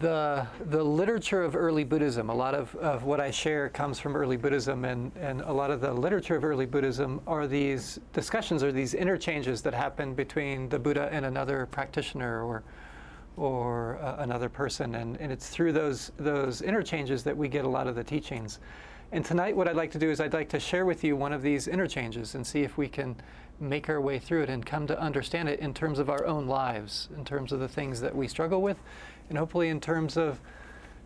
the the literature of early Buddhism, a lot of, of what I share comes from early Buddhism, and, and a lot of the literature of early Buddhism are these discussions or these interchanges that happen between the Buddha and another practitioner or or uh, another person, and, and it's through those those interchanges that we get a lot of the teachings. And tonight, what I'd like to do is I'd like to share with you one of these interchanges and see if we can make our way through it and come to understand it in terms of our own lives, in terms of the things that we struggle with, and hopefully in terms of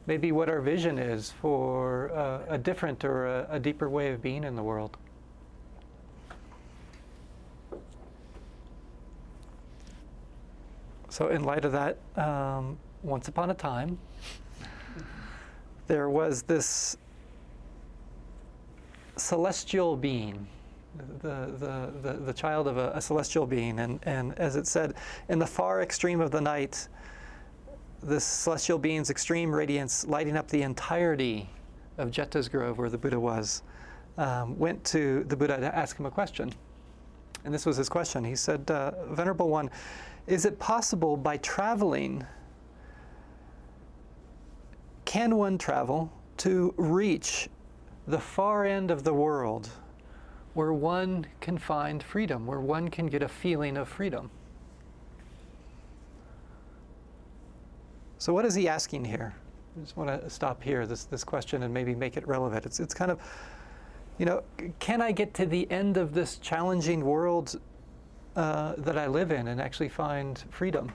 maybe what our vision is for uh, a different or a, a deeper way of being in the world. So, in light of that, um, once upon a time, there was this celestial being, the, the, the, the child of a, a, celestial being. And, and as it said, in the far extreme of the night, this celestial being's extreme radiance lighting up the entirety of Jeta's Grove, where the Buddha was, um, went to the Buddha to ask him a question. And this was his question. He said, uh, Venerable One, is it possible by traveling, can one travel to reach the far end of the world where one can find freedom, where one can get a feeling of freedom? So, what is he asking here? I just want to stop here, this, this question, and maybe make it relevant. It's, it's kind of, you know, can I get to the end of this challenging world uh, that I live in and actually find freedom?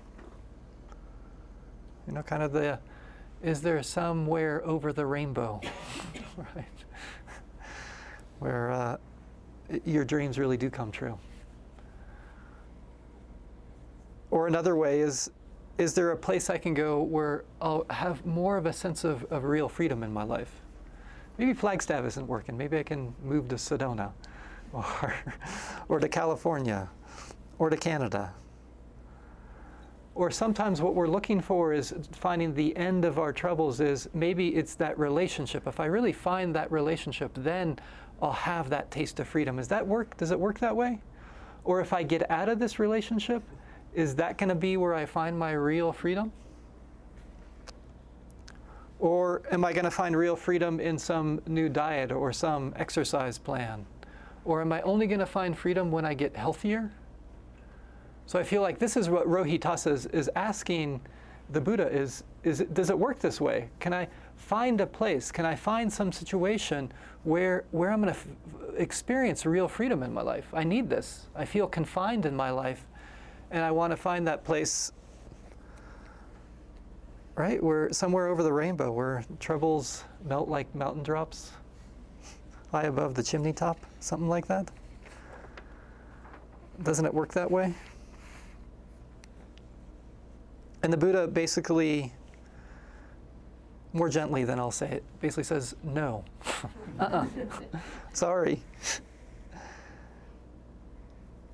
You know, kind of the, is there somewhere over the rainbow, right? Where uh, your dreams really do come true. Or another way is is there a place I can go where I'll have more of a sense of, of real freedom in my life? Maybe Flagstaff isn't working. Maybe I can move to Sedona or, or to California or to Canada. Or sometimes what we're looking for is finding the end of our troubles is maybe it's that relationship. If I really find that relationship, then I'll have that taste of freedom. Does that work? Does it work that way? Or if I get out of this relationship, is that going to be where I find my real freedom? Or am I going to find real freedom in some new diet or some exercise plan? Or am I only going to find freedom when I get healthier? So I feel like this is what Rohitassa is, is asking the Buddha is, is it, does it work this way? Can I find a place? Can I find some situation where, where I'm going to f- experience real freedom in my life? I need this. I feel confined in my life and I want to find that place, right? Where somewhere over the rainbow, where troubles melt like mountain drops, high above the chimney top, something like that. Doesn't it work that way? And the Buddha basically, more gently than I'll say it, basically says, no. uh-uh. Sorry.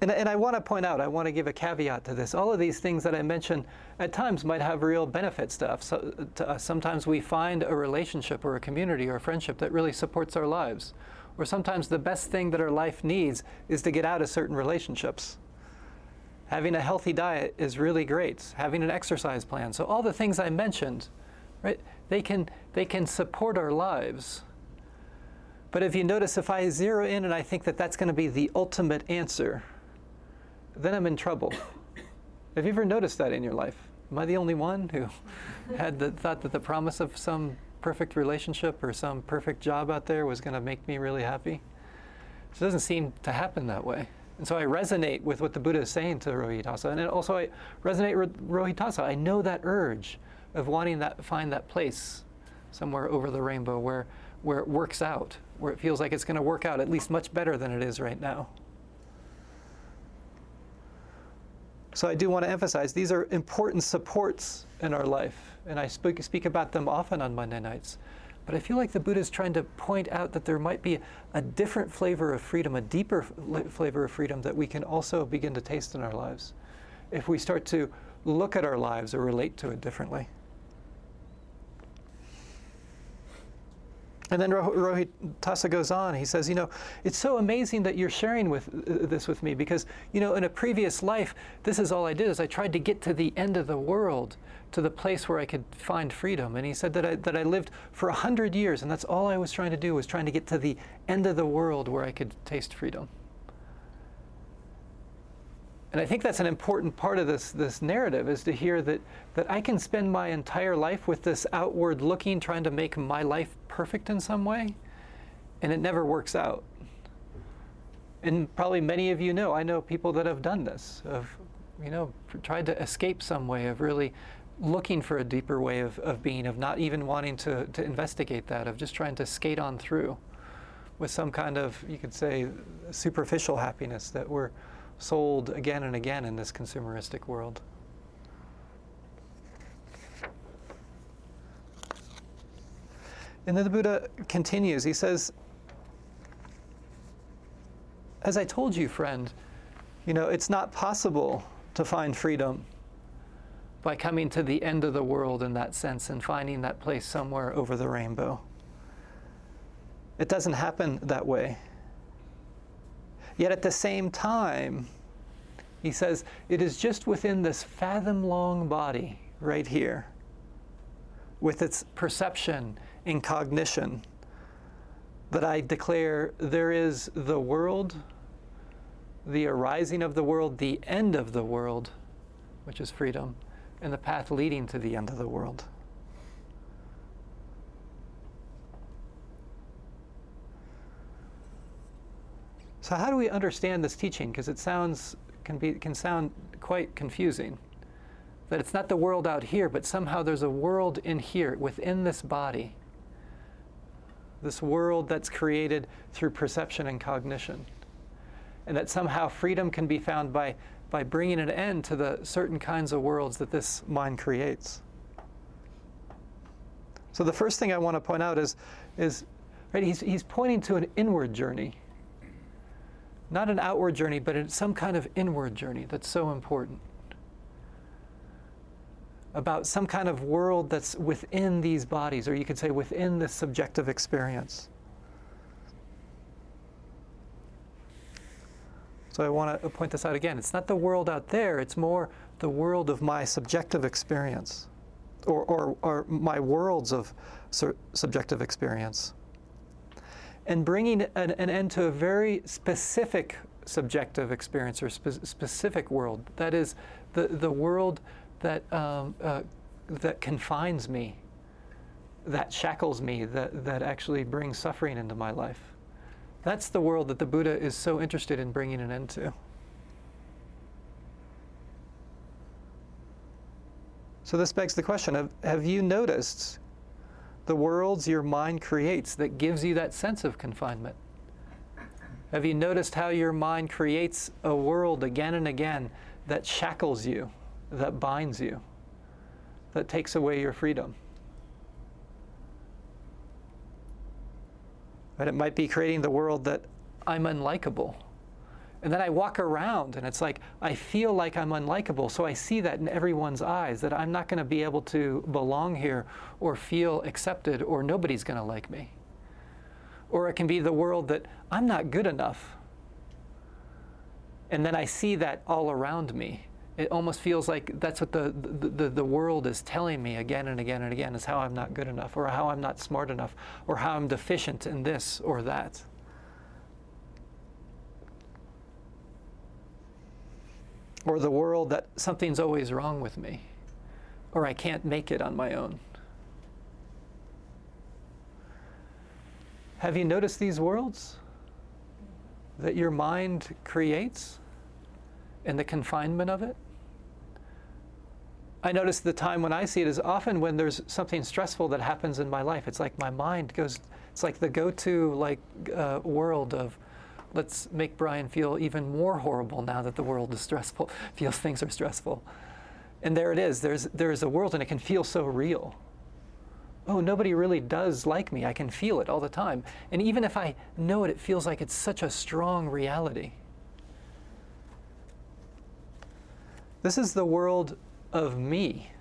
And, and I want to point out, I want to give a caveat to this. All of these things that I mentioned at times might have real benefit stuff. So, to us. Sometimes we find a relationship or a community or a friendship that really supports our lives. Or sometimes the best thing that our life needs is to get out of certain relationships. Having a healthy diet is really great. Having an exercise plan. So all the things I mentioned, right, they can, they can support our lives. But if you notice, if I zero in and I think that that's going to be the ultimate answer, then I'm in trouble. Have you ever noticed that in your life? Am I the only one who had the thought that the promise of some perfect relationship or some perfect job out there was going to make me really happy? So it doesn't seem to happen that way. And so I resonate with what the Buddha is saying to Rohitassa. And also I resonate with Rohitassa. I know that urge of wanting that find that place somewhere over the rainbow where where it works out, where it feels like it's going to work out at least much better than it is right now. So I do want to emphasize these are important supports in our life, and I speak, speak about them often on Monday nights. But I feel like the Buddha is trying to point out that there might be a different flavor of freedom, a deeper flavor of freedom that we can also begin to taste in our lives if we start to look at our lives or relate to it differently. And then Rohit Tassa goes on. He says, you know, it's so amazing that you're sharing with uh, this with me because, you know, in a previous life, this is all I did is I tried to get to the end of the world, to the place where I could find freedom. And he said that I, that I lived for a hundred years, and that's all I was trying to do was trying to get to the end of the world where I could taste freedom. And I think that's an important part of this, this narrative is to hear that, that I can spend my entire life with this outward looking, trying to make my life perfect in some way, and it never works out. And probably many of you know, I know people that have done this, of, you know, tried to escape some way, of really looking for a deeper way of, of being, of not even wanting to, to investigate that, of just trying to skate on through with some kind of, you could say, superficial happiness that we're sold again and again in this consumeristic world. And then the Buddha continues. He says, As I told you, friend, you know, it's not possible to find freedom by coming to the end of the world in that sense and finding that place somewhere over the rainbow. It doesn't happen that way. Yet at the same time, he says, it is just within this fathom long body right here, with its perception and cognition, that I declare there is the world, the arising of the world, the end of the world, which is freedom, and the path leading to the end of the world. So, how do we understand this teaching? Because it sounds can be can sound quite confusing. That it's not the world out here, but somehow there's a world in here, within this body. This world that's created through perception and cognition. And that somehow freedom can be found by, by bringing an end to the certain kinds of worlds that this mind creates. So the first thing I want to point out is, is right, he's, he's pointing to an inward journey not an outward journey, but some kind of inward journey that's so important. About some kind of world that's within these bodies, or you could say within this subjective experience. So I want to point this out again. It's not the world out there, it's more the world of my subjective experience, or, or, or my worlds of subjective experience and bringing an, an end to a very specific subjective experience or spe- specific world. That is the, the world that, um, uh, that confines me, that shackles me, that, that actually brings suffering into my life. That's the world that the Buddha is so interested in bringing an end to. So this begs the question of have you noticed the worlds your mind creates that gives you that sense of confinement? Have you noticed how your mind creates a world again and again that shackles you, that binds you, that takes away your freedom? But it might be creating the world that I'm unlikable and then I walk around and it's like I feel like I'm unlikable. So I see that in everyone's eyes that I'm not going to be able to belong here or feel accepted or nobody's going to like me. Or it can be the world that I'm not good enough. And then I see that all around me. It almost feels like that's what the, the, the, world is telling me again and again and again is how I'm not good enough, or how I'm not smart enough, or how I'm deficient in this or that. Or the world that something's always wrong with me, or I can't make it on my own. Have you noticed these worlds that your mind creates and the confinement of it? I notice the time when I see it is often when there's something stressful that happens in my life. It's like my mind goes, it's like the go to like uh, world of let's make Brian feel even more horrible now that the world is stressful, feels things are stressful. And there it is. There's, there's a world and it can feel so real. Oh, nobody really does like me. I can feel it all the time. And even if I know it, it feels like it's such a strong reality. This is the world of me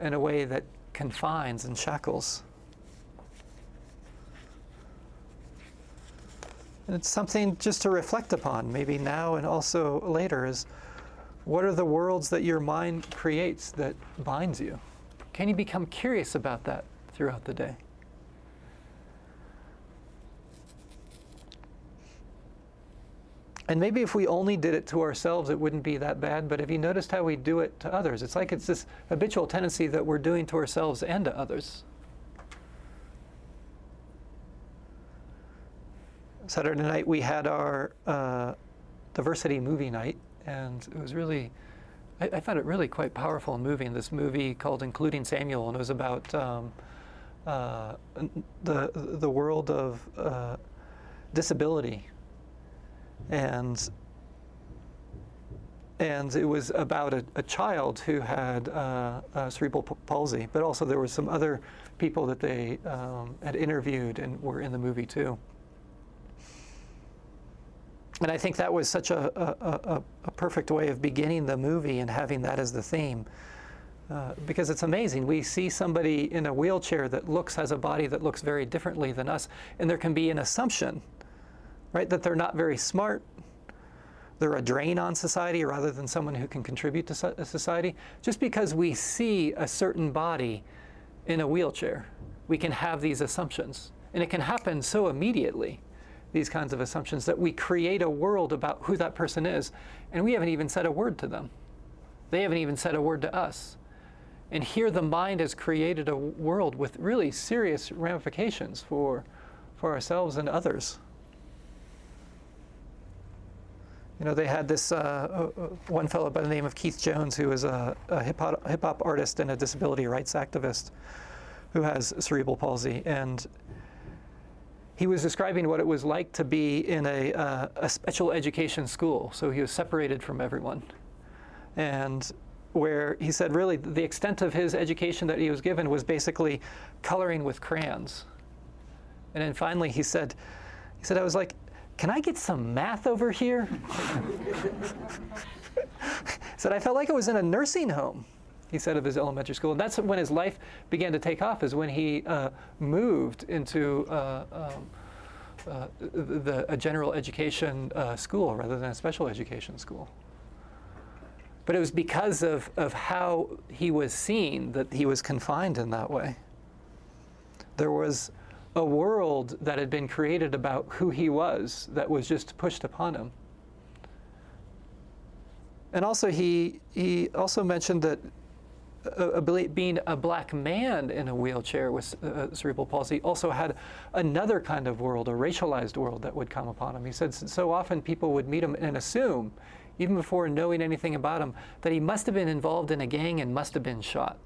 in a way that confines and shackles. And it's something just to reflect upon, maybe now and also later, is what are the worlds that your mind creates that binds you? Can you become curious about that throughout the day? And maybe if we only did it to ourselves, it wouldn't be that bad. But have you noticed how we do it to others? It's like it's this habitual tendency that we're doing to ourselves and to others. Saturday night we had our uh, diversity movie night, and it was really, I, I, found it really quite powerful and moving. This movie called Including Samuel, and it was about um, uh, the the world of uh, disability, and and it was about a, a child who had uh, cerebral palsy, but also there were some other people that they um, had interviewed and were in the movie too. And I think that was such a, a, a, a, perfect way of beginning the movie and having that as the theme. Uh, because it's amazing. We see somebody in a wheelchair that looks, has a body that looks very differently than us, and there can be an assumption, right, that they're not very smart. They're a drain on society rather than someone who can contribute to society. Just because we see a certain body in a wheelchair, we can have these assumptions. And it can happen so immediately these kinds of assumptions, that we create a world about who that person is, and we haven't even said a word to them. They haven't even said a word to us. And here the mind has created a world with really serious ramifications for, for ourselves and others. You know, they had this uh, uh, one fellow by the name of Keith Jones, who is a, a hip hop artist and a disability rights activist who has cerebral palsy. And he was describing what it was like to be in a, uh, a special education school. So he was separated from everyone. And where he said, really, the extent of his education that he was given was basically coloring with crayons. And then finally he said, he said, I was like, can I get some math over here? he said, I felt like I was in a nursing home he said of his elementary school. And that's when his life began to take off, is when he uh, moved into uh, um, uh, the, a general education uh, school rather than a special education school. But it was because of, of how he was seen that he was confined in that way. There was a world that had been created about who he was that was just pushed upon him. And also, he, he also mentioned that uh, being a black man in a wheelchair with uh, cerebral palsy also had another kind of world, a racialized world that would come upon him. He said so often people would meet him and assume, even before knowing anything about him, that he must have been involved in a gang and must have been shot.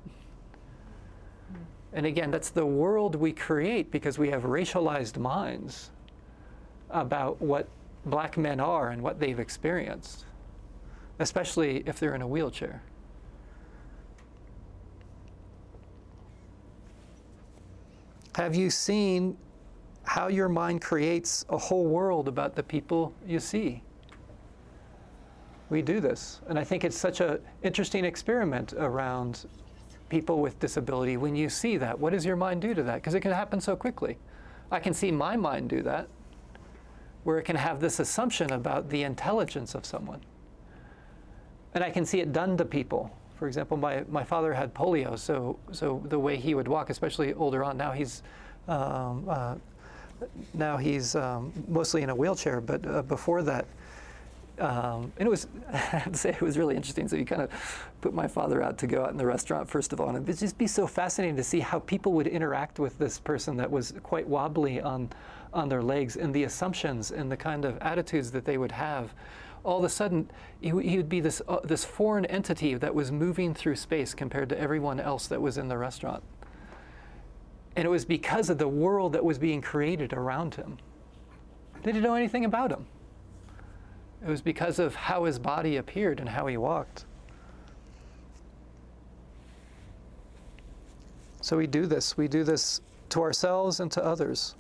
And again, that's the world we create because we have racialized minds about what black men are and what they've experienced, especially if they're in a wheelchair. Have you seen how your mind creates a whole world about the people you see? We do this. And I think it's such an interesting experiment around people with disability when you see that. What does your mind do to that? Because it can happen so quickly. I can see my mind do that, where it can have this assumption about the intelligence of someone. And I can see it done to people for example, my, my father had polio, so, so the way he would walk, especially older on, now he's, um, uh, now he's um, mostly in a wheelchair, but uh, before that, um, and it was, I have to say, it was really interesting. So you kind of put my father out to go out in the restaurant, first of all, and it'd just be so fascinating to see how people would interact with this person that was quite wobbly on, on their legs and the assumptions and the kind of attitudes that they would have all of a sudden he, he would be this, uh, this foreign entity that was moving through space compared to everyone else that was in the restaurant. And it was because of the world that was being created around him. They didn't know anything about him. It was because of how his body appeared and how he walked. So we do this. We do this to ourselves and to others.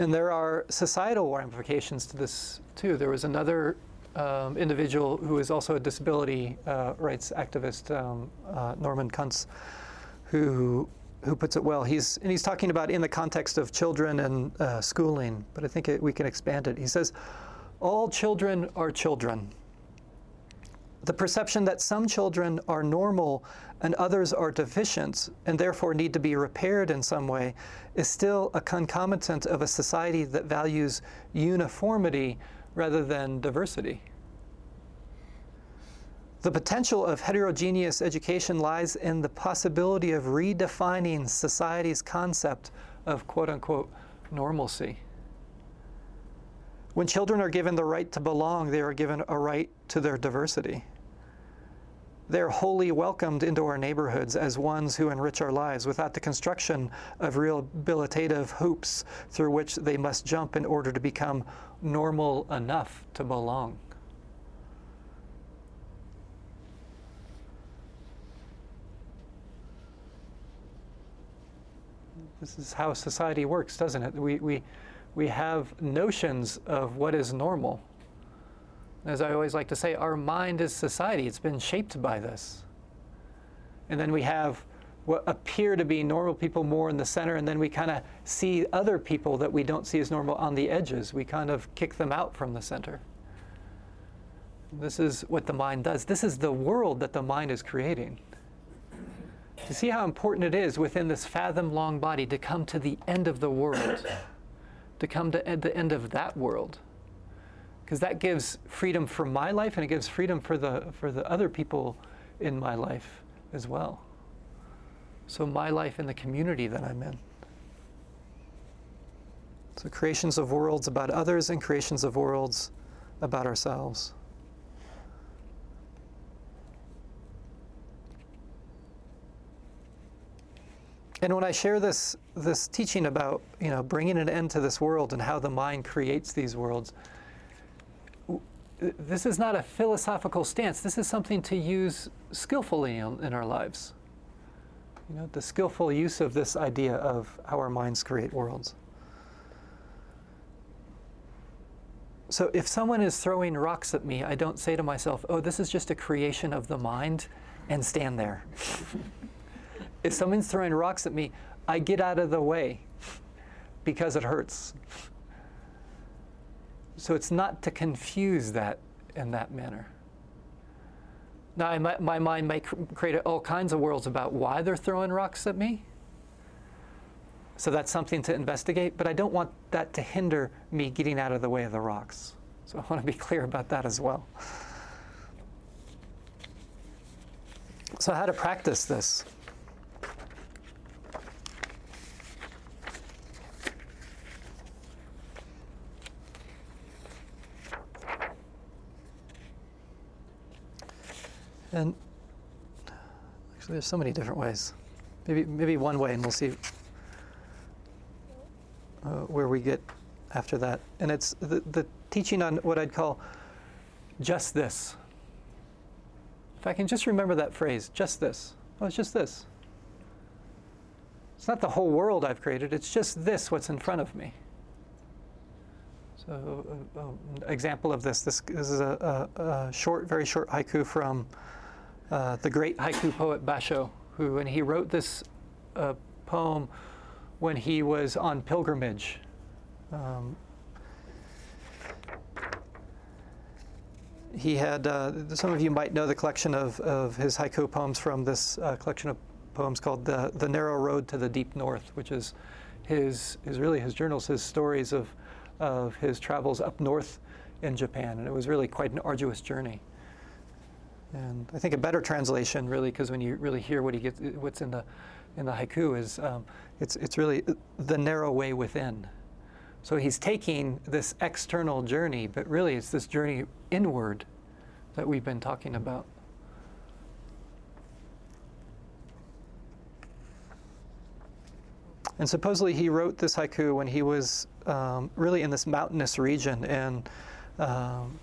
And there are societal ramifications to this too. There was another um, individual who is also a disability uh, rights activist, um, uh, Norman Kunc, who who puts it well. He's, and he's talking about in the context of children and uh, schooling, but I think it, we can expand it. He says, All children are children. The perception that some children are normal and others are deficient and therefore need to be repaired in some way is still a concomitant of a society that values uniformity rather than diversity. The potential of heterogeneous education lies in the possibility of redefining society's concept of quote unquote normalcy. When children are given the right to belong, they are given a right to their diversity. They're wholly welcomed into our neighborhoods as ones who enrich our lives without the construction of rehabilitative hoops through which they must jump in order to become normal enough to belong. This is how society works, doesn't it? We, we, we have notions of what is normal. As I always like to say, our mind is society. It's been shaped by this. And then we have what appear to be normal people more in the center, and then we kind of see other people that we don't see as normal on the edges. We kind of kick them out from the center. This is what the mind does. This is the world that the mind is creating. To see how important it is within this fathom long body to come to the end of the world, to come to the end of that world. Because that gives freedom for my life and it gives freedom for the, for the other people in my life as well. So, my life in the community that I'm in. So, creations of worlds about others and creations of worlds about ourselves. And when I share this, this teaching about you know, bringing an end to this world and how the mind creates these worlds, this is not a philosophical stance. This is something to use skillfully in, in our lives. You know, the skillful use of this idea of how our minds create worlds. So if someone is throwing rocks at me, I don't say to myself, oh, this is just a creation of the mind, and stand there. if someone's throwing rocks at me, I get out of the way because it hurts. So it's not to confuse that in that manner. Now, my, my mind may create all kinds of worlds about why they're throwing rocks at me. So that's something to investigate, but I don't want that to hinder me getting out of the way of the rocks. So I want to be clear about that as well. So, how to practice this? And actually, there's so many different ways. Maybe, maybe one way, and we'll see uh, where we get after that. And it's the, the teaching on what I'd call just this. If I can just remember that phrase, just this. Oh, it's just this. It's not the whole world I've created, it's just this, what's in front of me. So, uh, uh, example of this, this, this is a, a, a, short, very short haiku from uh, the great haiku poet Basho, who, and he wrote this uh, poem when he was on pilgrimage. Um, he had, uh, some of you might know the collection of, of his haiku poems from this uh, collection of poems called the, the Narrow Road to the Deep North, which is his, his really his journals, his stories of, of his travels up north in Japan. And it was really quite an arduous journey. And I think a better translation, really, because when you really hear what he gets, what's in the in the haiku is um, it's it's really the narrow way within. So he's taking this external journey, but really it's this journey inward that we've been talking about. And supposedly he wrote this haiku when he was um, really in this mountainous region and um,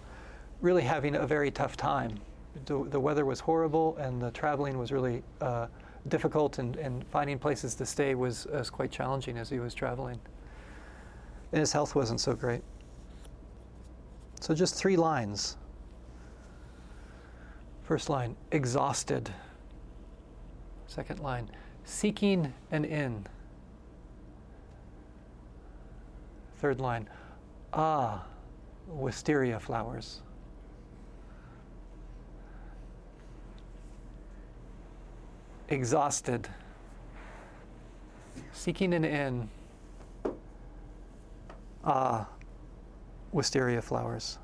really having a very tough time the, the weather was horrible and the traveling was really uh, difficult and, and finding places to stay was, was quite challenging as he was traveling. And his health wasn't so great. So just three lines. First line, exhausted. Second line, seeking an inn. Third line, ah, wisteria flowers. Exhausted, seeking an inn. Ah, wisteria flowers.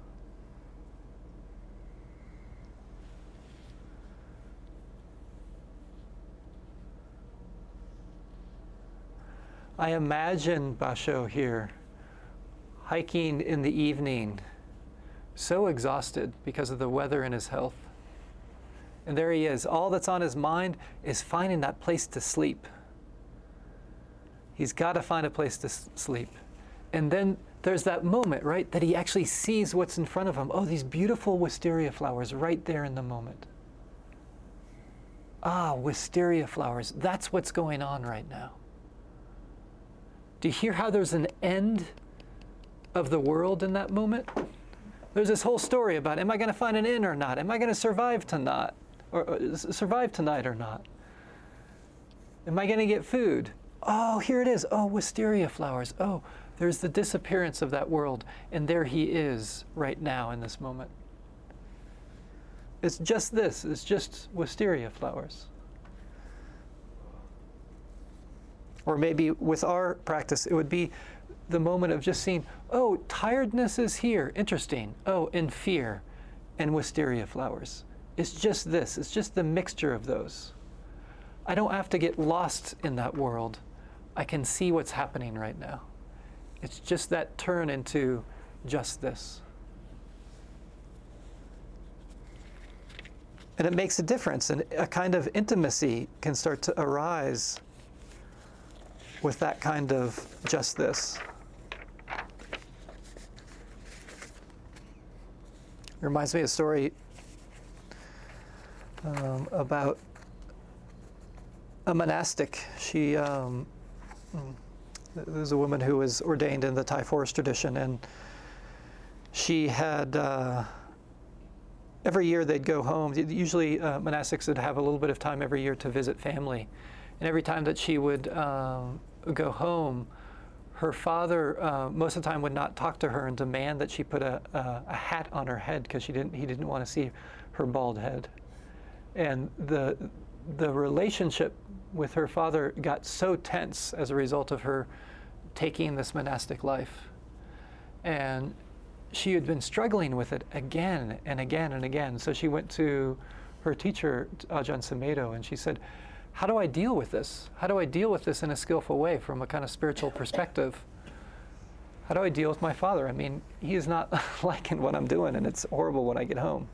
I imagine Basho here hiking in the evening, so exhausted because of the weather and his health. And there he is. All that's on his mind is finding that place to sleep. He's got to find a place to sleep. And then there's that moment, right, that he actually sees what's in front of him. Oh, these beautiful wisteria flowers right there in the moment. Ah, wisteria flowers. That's what's going on right now. Do you hear how there's an end of the world in that moment? There's this whole story about am I going to find an inn or not? Am I going to survive tonight or uh, survive tonight or not? Am I going to get food? Oh, here it is. Oh, wisteria flowers. Oh, there's the disappearance of that world, and there he is right now in this moment. It's just this. It's just wisteria flowers. Or maybe with our practice, it would be the moment of just seeing, oh, tiredness is here. Interesting. Oh, and fear and wisteria flowers. It's just this, it's just the mixture of those. I don't have to get lost in that world. I can see what's happening right now. It's just that turn into just this. And it makes a difference, and a kind of intimacy can start to arise with that kind of just this. It reminds me of a story um, about a monastic. She, um, there's a woman who was ordained in the Thai forest tradition, and she had. Uh, every year they'd go home. Usually, uh, monastics would have a little bit of time every year to visit family. And every time that she would um, go home, her father uh, most of the time would not talk to her and demand that she put a, a, a hat on her head because didn't he didn't want to see her bald head. And the the relationship with her father got so tense as a result of her taking this monastic life. And she had been struggling with it again and again and again. So she went to her teacher, uh, Ajahn Sumedho, and she said, how do I deal with this? How do I deal with this in a skillful way from a kind of spiritual perspective? How do I deal with my father? I mean, he is not liking what I'm doing, and it's horrible when I get home.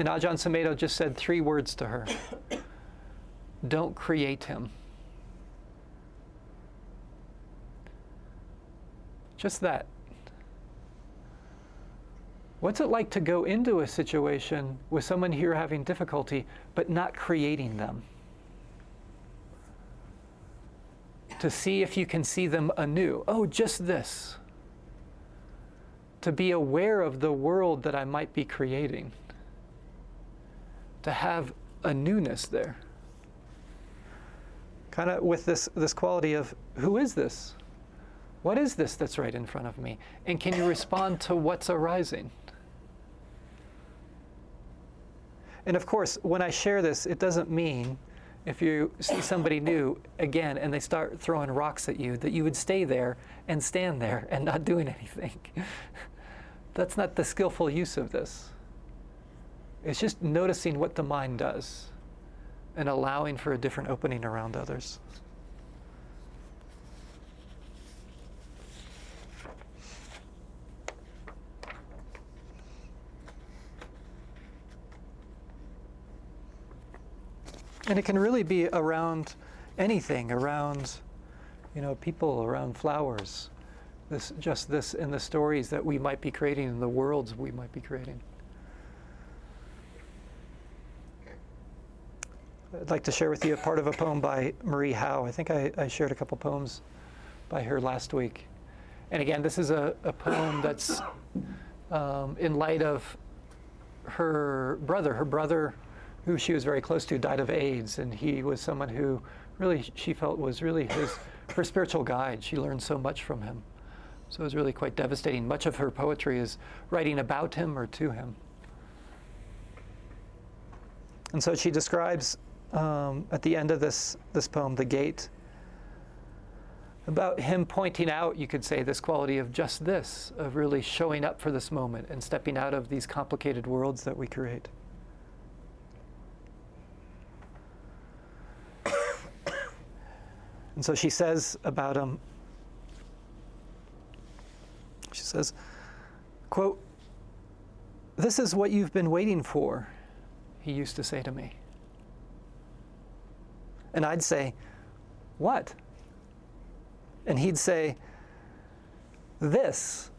And Ajahn Sumedho just said three words to her Don't create him. Just that. What's it like to go into a situation with someone here having difficulty, but not creating them? To see if you can see them anew. Oh, just this. To be aware of the world that I might be creating. To have a newness there. Kind of with this, this quality of who is this? What is this that's right in front of me? And can you respond to what's arising? And of course, when I share this, it doesn't mean if you see somebody new again and they start throwing rocks at you that you would stay there and stand there and not doing anything. That's not the skillful use of this. It's just noticing what the mind does and allowing for a different opening around others. And it can really be around anything, around, you know, people, around flowers. This, just this in the stories that we might be creating, in the worlds we might be creating. I'd like to share with you a part of a poem by Marie Howe. I think I, I shared a couple poems by her last week. And again, this is a, a poem that's um, in light of her brother. Her brother who she was very close to, died of AIDS, and he was someone who really she felt was really his her spiritual guide. She learned so much from him. So it was really quite devastating. Much of her poetry is writing about him or to him. And so she describes um, at the end of this, this poem, The Gate, about him pointing out, you could say, this quality of just this, of really showing up for this moment and stepping out of these complicated worlds that we create. and so she says about him, she says, quote, This is what you've been waiting for, he used to say to me. And I'd say, What? And he'd say, This.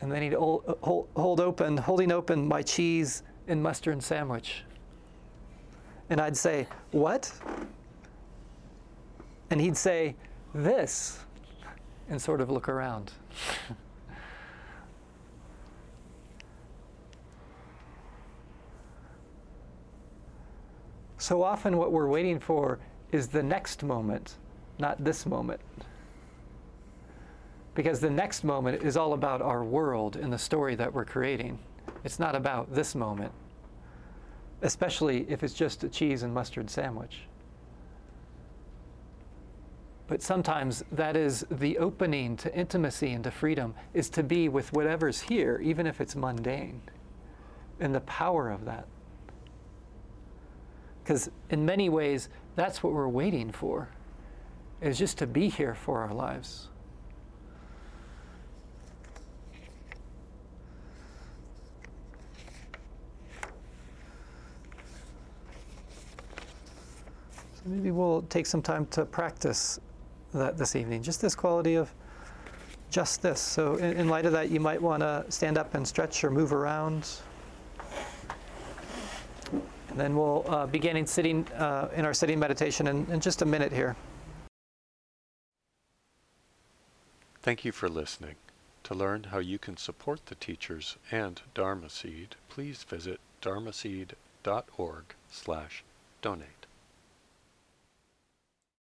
And then he'd hold, open, holding open my cheese and mustard sandwich. And I'd say, What? And he'd say, This. And sort of look around. So often, what we're waiting for is the next moment, not this moment. Because the next moment is all about our world and the story that we're creating. It's not about this moment, especially if it's just a cheese and mustard sandwich. But sometimes that is the opening to intimacy and to freedom, is to be with whatever's here, even if it's mundane, and the power of that. Because in many ways, that's what we're waiting for, is just to be here for our lives. So maybe we'll take some time to practice that this evening, just this quality of just this. So, in, in light of that, you might want to stand up and stretch or move around. Then we'll uh, begin in, sitting, uh, in our sitting meditation in, in just a minute here. Thank you for listening. To learn how you can support the teachers and Dharma Seed, please visit dharmaseed.org slash donate.